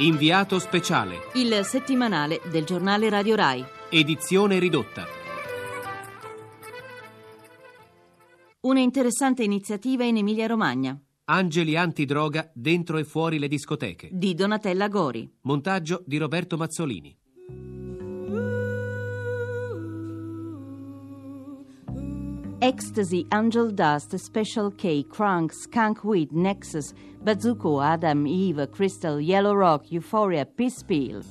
Inviato speciale. Il settimanale del giornale Radio Rai. Edizione ridotta. Una interessante iniziativa in Emilia-Romagna. Angeli antidroga dentro e fuori le discoteche. Di Donatella Gori. Montaggio di Roberto Mazzolini. Ecstasy, Angel Dust, Special K, Crunk, Skunk Weed, Nexus, Bazooko, Adam, Eve, Crystal, Yellow Rock, Euphoria, Peace Peel.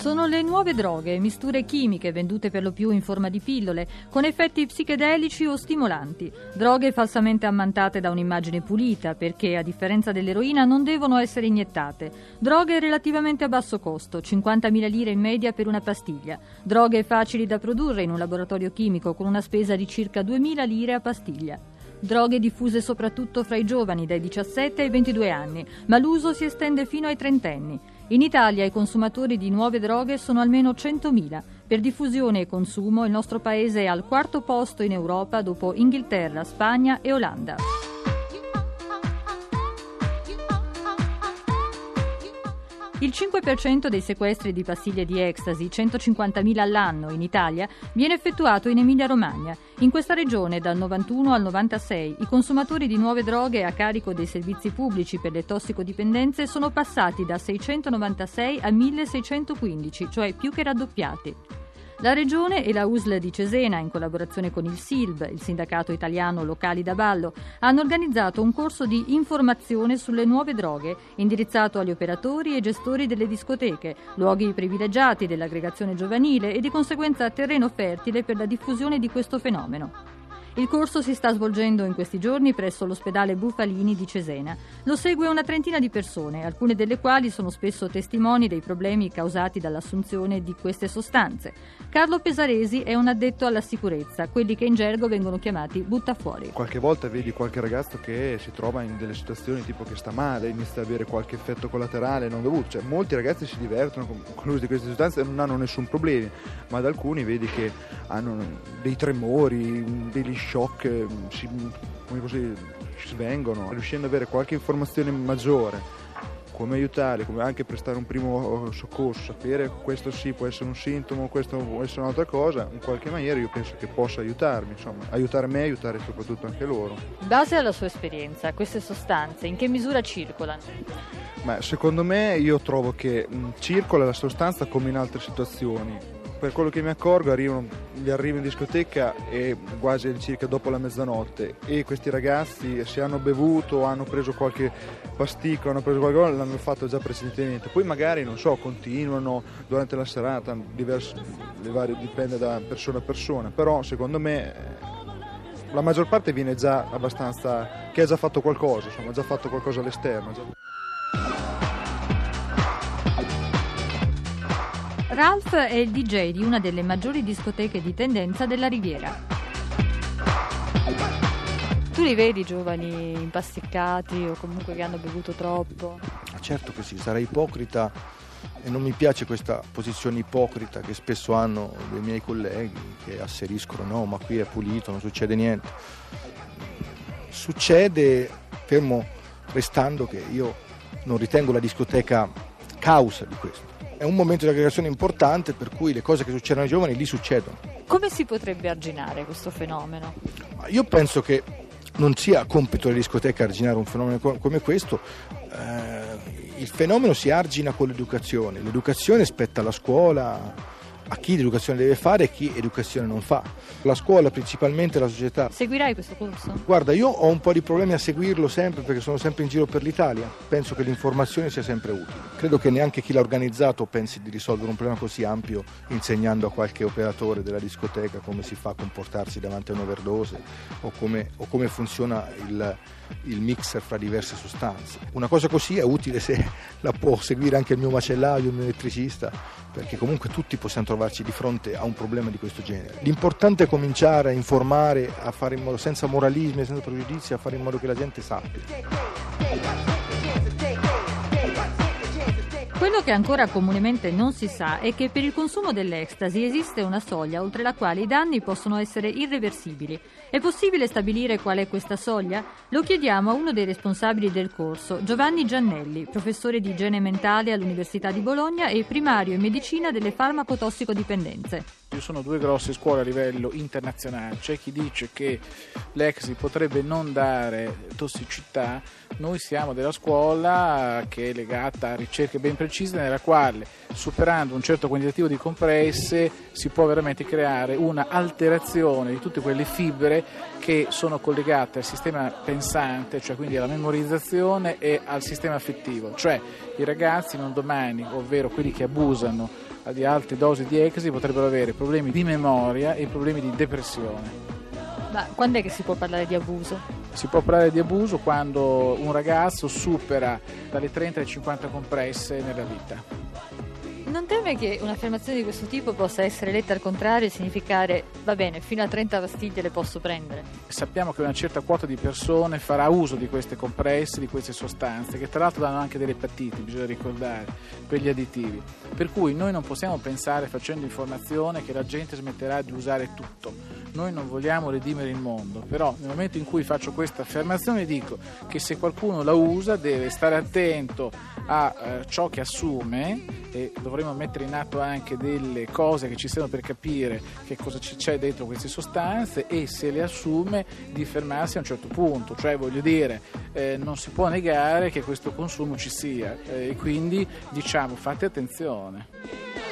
Sono le nuove droghe, misture chimiche vendute per lo più in forma di pillole, con effetti psichedelici o stimolanti. Droghe falsamente ammantate da un'immagine pulita, perché a differenza dell'eroina non devono essere iniettate. Droghe relativamente a basso costo, 50.000 lire in media per una pastiglia. Droghe facili da produrre in un laboratorio chimico con una spesa di circa 2.000 lire a pastiglia. Droghe diffuse soprattutto fra i giovani dai 17 ai 22 anni, ma l'uso si estende fino ai trentenni. In Italia i consumatori di nuove droghe sono almeno 100.000. Per diffusione e consumo il nostro paese è al quarto posto in Europa dopo Inghilterra, Spagna e Olanda. Il 5% dei sequestri di pastiglie di ecstasy, 150.000 all'anno in Italia, viene effettuato in Emilia-Romagna. In questa regione, dal 91 al 96, i consumatori di nuove droghe a carico dei servizi pubblici per le tossicodipendenze sono passati da 696 a 1615, cioè più che raddoppiati. La Regione e la USL di Cesena, in collaborazione con il SILB, il Sindacato Italiano Locali da Ballo, hanno organizzato un corso di informazione sulle nuove droghe, indirizzato agli operatori e gestori delle discoteche, luoghi privilegiati dell'aggregazione giovanile e di conseguenza terreno fertile per la diffusione di questo fenomeno. Il corso si sta svolgendo in questi giorni presso l'ospedale Bufalini di Cesena. Lo segue una trentina di persone, alcune delle quali sono spesso testimoni dei problemi causati dall'assunzione di queste sostanze. Carlo Pesaresi è un addetto alla sicurezza, quelli che in gergo vengono chiamati buttafuori. Qualche volta vedi qualche ragazzo che si trova in delle situazioni tipo che sta male, inizia ad avere qualche effetto collaterale non dovuto. Cioè, molti ragazzi si divertono con l'uso di queste sostanze e non hanno nessun problema, ma ad alcuni vedi che hanno dei tremori, degli shock mm, si, come così, ci svengono, riuscendo ad avere qualche informazione maggiore come aiutare, come anche prestare un primo soccorso, sapere questo sì può essere un sintomo, questo può essere un'altra cosa, in qualche maniera io penso che possa aiutarmi, insomma, aiutare me e aiutare soprattutto anche loro. In base alla sua esperienza, queste sostanze in che misura circolano? Ma secondo me io trovo che mh, circola la sostanza come in altre situazioni, per quello che mi accorgo arrivano, gli arrivo in discoteca e quasi circa dopo la mezzanotte e questi ragazzi se hanno bevuto, hanno preso qualche pasticco, hanno preso qualcosa, l'hanno fatto già precedentemente. Poi magari, non so, continuano durante la serata, diverse, varie, dipende da persona a persona, però secondo me la maggior parte viene già abbastanza, che ha già fatto qualcosa, insomma, ha già fatto qualcosa all'esterno. Ralph è il DJ di una delle maggiori discoteche di tendenza della Riviera. Tu li vedi giovani impasticcati o comunque che hanno bevuto troppo? Ah, certo che sì, sarei ipocrita e non mi piace questa posizione ipocrita che spesso hanno dei miei colleghi che asseriscono no, ma qui è pulito, non succede niente. Succede, fermo restando che io non ritengo la discoteca causa di questo è un momento di aggregazione importante per cui le cose che succedono ai giovani lì succedono. Come si potrebbe arginare questo fenomeno? Io penso che non sia compito delle discoteche arginare un fenomeno come questo, eh, il fenomeno si argina con l'educazione, l'educazione spetta alla scuola, a chi l'educazione deve fare e chi educazione non fa. La scuola, principalmente la società. Seguirai questo corso? Guarda, io ho un po' di problemi a seguirlo sempre perché sono sempre in giro per l'Italia. Penso che l'informazione sia sempre utile. Credo che neanche chi l'ha organizzato pensi di risolvere un problema così ampio insegnando a qualche operatore della discoteca come si fa a comportarsi davanti a un'overdose o come, o come funziona il, il mixer fra diverse sostanze. Una cosa così è utile se la può seguire anche il mio macellaio, il mio elettricista, perché comunque tutti possiamo trovarci di fronte a un problema di questo genere. L'importante è cominciare a informare, a fare in modo senza moralismi, senza pregiudizi, a fare in modo che la gente sappia. Che ancora comunemente non si sa è che per il consumo dell'ecstasy esiste una soglia oltre la quale i danni possono essere irreversibili. È possibile stabilire qual è questa soglia? Lo chiediamo a uno dei responsabili del corso, Giovanni Giannelli, professore di igiene mentale all'Università di Bologna e primario in medicina delle farmacotossicodipendenze. Ci sono due grosse scuole a livello internazionale, c'è chi dice che l'EXI potrebbe non dare tossicità, noi siamo della scuola che è legata a ricerche ben precise nella quale superando un certo quantitativo di compresse si può veramente creare una alterazione di tutte quelle fibre che sono collegate al sistema pensante, cioè quindi alla memorizzazione e al sistema affettivo, cioè i ragazzi non domani, ovvero quelli che abusano di alte dosi di ecstasy potrebbero avere problemi di memoria e problemi di depressione. Ma quando è che si può parlare di abuso? Si può parlare di abuso quando un ragazzo supera dalle 30 alle 50 compresse nella vita. Non teme che un'affermazione di questo tipo possa essere letta al contrario e significare va bene, fino a 30 pastiglie le posso prendere? Sappiamo che una certa quota di persone farà uso di queste compresse, di queste sostanze, che tra l'altro danno anche delle epatiti, bisogna ricordare, per gli additivi. Per cui noi non possiamo pensare, facendo informazione, che la gente smetterà di usare tutto. Noi non vogliamo redimere il mondo, però nel momento in cui faccio questa affermazione dico che se qualcuno la usa deve stare attento a eh, ciò che assume e dovremo mettere in atto anche delle cose che ci servono per capire che cosa c'è dentro queste sostanze e se le assume di fermarsi a un certo punto, cioè voglio dire eh, non si può negare che questo consumo ci sia eh, e quindi diciamo fate attenzione.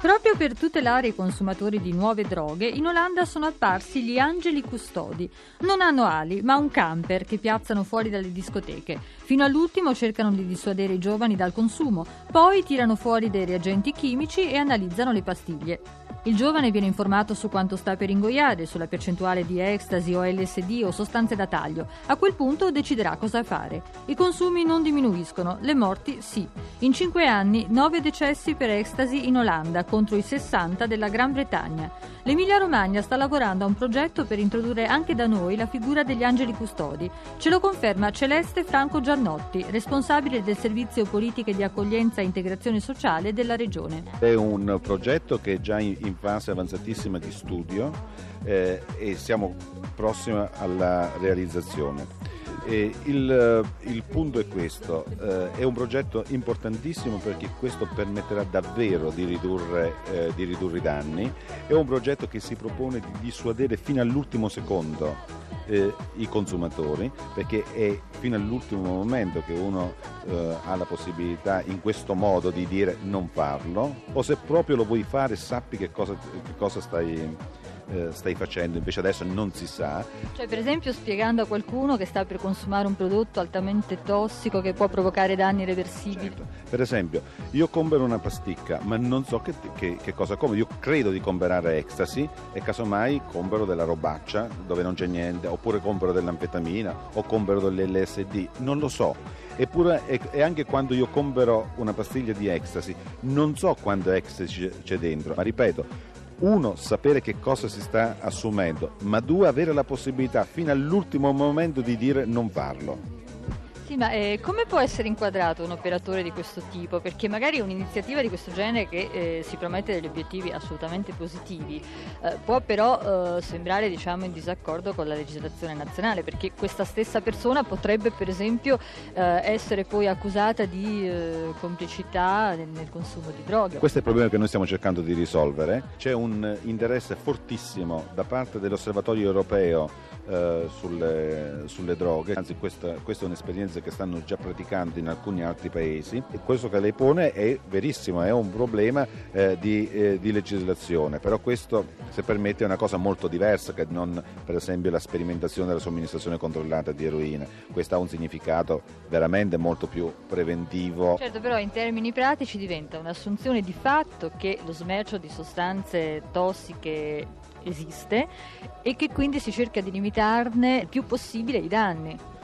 Proprio per tutelare i consumatori di nuove droghe, in Olanda sono apparsi gli angeli custodi. Non hanno ali, ma un camper che piazzano fuori dalle discoteche. Fino all'ultimo cercano di dissuadere i giovani dal consumo, poi tirano fuori dei reagenti chimici e analizzano le pastiglie. Il giovane viene informato su quanto sta per ingoiare, sulla percentuale di ecstasy o LSD o sostanze da taglio. A quel punto deciderà cosa fare. I consumi non diminuiscono, le morti sì. In cinque anni, nove decessi per ecstasy in Olanda contro i 60 della Gran Bretagna. L'Emilia Romagna sta lavorando a un progetto per introdurre anche da noi la figura degli angeli custodi. Ce lo conferma Celeste Franco Giannotti, responsabile del servizio politiche di accoglienza e integrazione sociale della regione. È un progetto che è già in fase avanzatissima di studio eh, e siamo prossimi alla realizzazione. Il, il, punto è questo, eh, è un progetto importantissimo perché questo permetterà davvero di ridurre, eh, di ridurre, i danni, è un progetto che si propone di dissuadere fino all'ultimo secondo eh, i consumatori perché è fino all'ultimo momento che uno eh, ha la possibilità in questo modo di dire non farlo o se proprio lo vuoi fare sappi che cosa, che cosa stai eh, stai facendo, invece adesso non si sa. Cioè per esempio spiegando a qualcuno che sta per consumare un prodotto altamente tossico che può provocare danni irreversibili. Certo. Per esempio io compro una pasticca ma non so che, che, che cosa compro, io credo di comprare ecstasy e casomai compro della robaccia dove non c'è niente, oppure compro dell'anfetamina o compro dell'LSD, non lo so. Eppure e anche quando io compro una pastiglia di ecstasy non so quanto ecstasy c'è dentro, ma ripeto, uno, sapere che cosa si sta assumendo, ma due, avere la possibilità fino all'ultimo momento di dire non farlo. Sì, ma eh, come può essere inquadrato un operatore di questo tipo? Perché magari un'iniziativa di questo genere che eh, si promette degli obiettivi assolutamente positivi eh, può però eh, sembrare diciamo, in disaccordo con la legislazione nazionale, perché questa stessa persona potrebbe per esempio eh, essere poi accusata di eh, complicità nel, nel consumo di droghe. Questo è il problema che noi stiamo cercando di risolvere. C'è un interesse fortissimo da parte dell'osservatorio europeo sulle, sulle, droghe, anzi questa, questa è un'esperienza cose che stanno già praticando in alcuni altri paesi e questo che lei pone è verissimo, è un problema eh, di, eh, di, legislazione, però questo se permette è una cosa molto diversa che non per esempio la sperimentazione della somministrazione controllata di eroina, questo ha un significato veramente molto più preventivo. Certo, però in termini pratici diventa un'assunzione di fatto che lo smercio di sostanze tossiche esiste e che quindi si cerca di limitarne il più possibile i danni.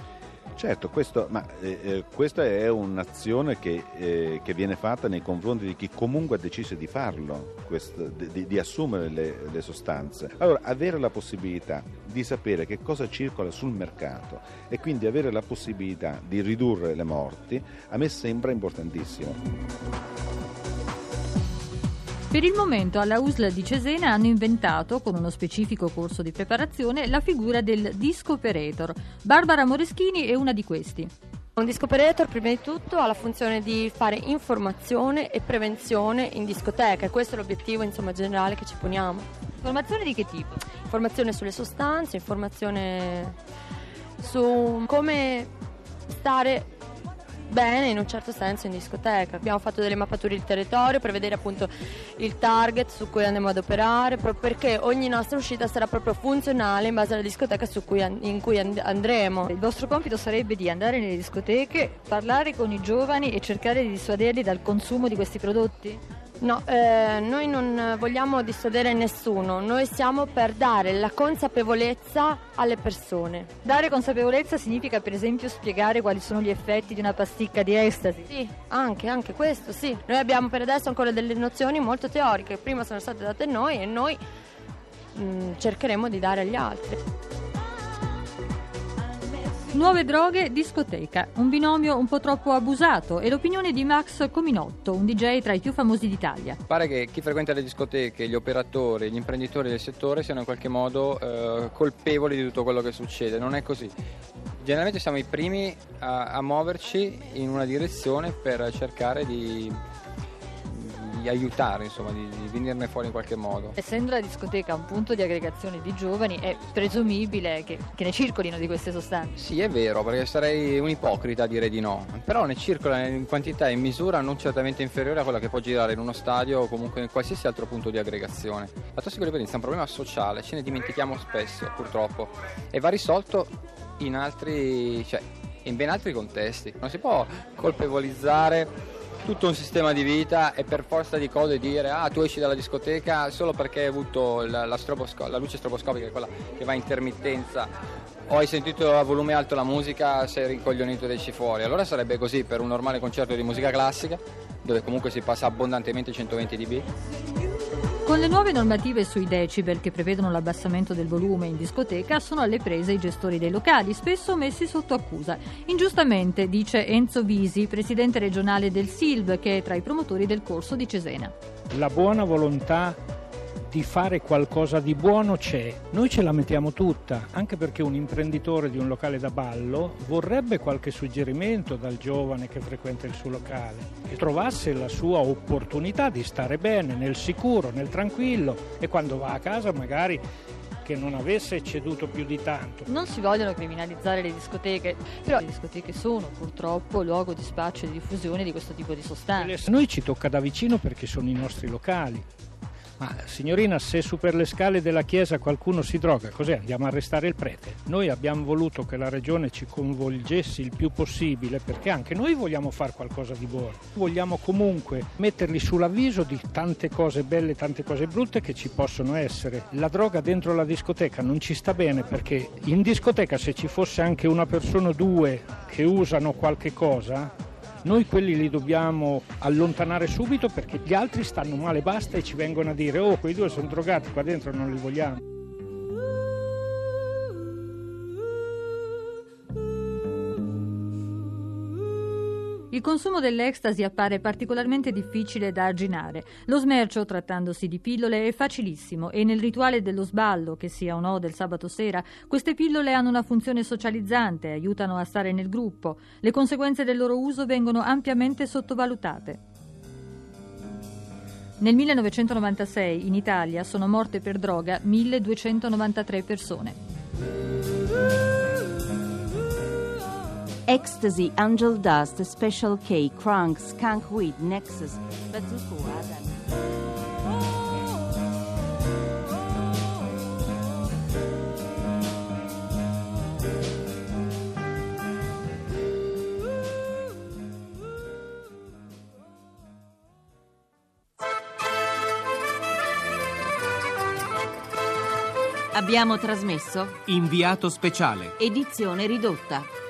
Certo, questo, ma, eh, eh, questa è un'azione che, eh, che, viene fatta nei confronti di chi comunque ha deciso di farlo, questo, di, di, assumere le, le, sostanze. Allora, avere la possibilità di sapere che cosa circola sul mercato e quindi avere la possibilità di ridurre le morti, a me sembra importantissimo. Per il momento alla USL di Cesena hanno inventato, con uno specifico corso di preparazione, la figura del disco operator. Barbara Moreschini è una di questi. Un disco operator prima di tutto ha la funzione di fare informazione e prevenzione in discoteca e questo è l'obiettivo insomma, generale che ci poniamo. Informazione di che tipo? Informazione sulle sostanze, informazione su come stare bene in un certo senso in discoteca. Abbiamo fatto delle mappature del territorio per vedere appunto il target su cui andiamo ad operare, perché ogni nostra uscita sarà proprio funzionale in base alla discoteca cui, in cui andremo. Il vostro compito sarebbe di andare nelle discoteche, parlare con i giovani e cercare di dissuaderli dal consumo di questi prodotti? No, eh, noi non vogliamo dissuadere nessuno, noi siamo per dare la consapevolezza alle persone. Dare consapevolezza significa per esempio spiegare quali sono gli effetti di una pasticca di estasi? Sì, anche, anche questo, sì. Noi abbiamo per adesso ancora delle nozioni molto teoriche, prima sono state date a noi e noi mh, mm, cercheremo di dare agli altri. Nuove droghe, discoteca, un binomio un po' troppo abusato e l'opinione di Max Cominotto, un DJ tra i più famosi d'Italia. Pare che chi frequenta le discoteche, gli operatori, gli imprenditori del settore siano in qualche modo eh, colpevoli di tutto quello che succede, non è così. Generalmente siamo i primi a, a muoverci in una direzione per cercare di di aiutare, insomma, di, di, venirne fuori in qualche modo. Essendo la discoteca un punto di aggregazione di giovani, è presumibile che, che ne circolino di queste sostanze. Sì, è vero, perché sarei un ipocrita a dire di no, però ne circolano in quantità e in misura non certamente inferiore a quella che può girare in uno stadio o comunque in qualsiasi altro punto di aggregazione. La tossicodipendenza è un problema sociale, ce ne dimentichiamo spesso, purtroppo, e va risolto in altri, cioè, in ben altri contesti. Non si può colpevolizzare tutto un sistema di vita e per forza di cose dire ah tu esci dalla discoteca solo perché hai avuto la, la, strobosco- la luce stroboscopica, quella che va a intermittenza o hai sentito a volume alto la musica, sei rincoglionito ed esci fuori. Allora sarebbe così per un normale concerto di musica classica, dove comunque si passa abbondantemente 120 dB. Con le nuove normative sui decibel che prevedono l'abbassamento del volume in discoteca sono alle prese i gestori dei locali, spesso messi sotto accusa. Ingiustamente, dice Enzo Visi, presidente regionale del SILV, che è tra i promotori del corso di Cesena. La buona volontà di fare qualcosa di buono c'è. Noi ce la mettiamo tutta, anche perché un imprenditore di un locale da ballo vorrebbe qualche suggerimento dal giovane che frequenta il suo locale, che trovasse la sua opportunità di stare bene, nel sicuro, nel tranquillo e quando va a casa magari che non avesse ceduto più di tanto. Non si vogliono criminalizzare le discoteche, però le discoteche sono purtroppo luogo di spaccio e di diffusione di questo tipo di sostanze. Noi ci tocca da vicino perché sono i nostri locali. Ma signorina, se su per le scale della chiesa qualcuno si droga, cos'è? Andiamo a arrestare il prete? Noi abbiamo voluto che la regione ci coinvolgesse il più possibile perché anche noi vogliamo fare qualcosa di buono. Vogliamo comunque metterli sull'avviso di tante cose belle tante cose brutte che ci possono essere. La droga dentro la discoteca non ci sta bene perché in discoteca se ci fosse anche una persona o due che usano qualche cosa, noi quelli li dobbiamo allontanare subito perché gli altri stanno male, basta e ci vengono a dire oh quei due sono drogati, qua dentro non li vogliamo. Il consumo dell'ecstasy appare particolarmente difficile da arginare. Lo smercio, trattandosi di pillole, è facilissimo e nel rituale dello sballo, che sia o no del sabato sera, queste pillole hanno una funzione socializzante, aiutano a stare nel gruppo. Le conseguenze del loro uso vengono ampiamente sottovalutate. Nel 1996 in Italia sono morte per droga 1293 persone. Ecstasy, Angel Dust, Special K, Crunk, Skunk Weed, Nexus, Bazooka, Adam. Abbiamo trasmesso Inviato speciale Edizione ridotta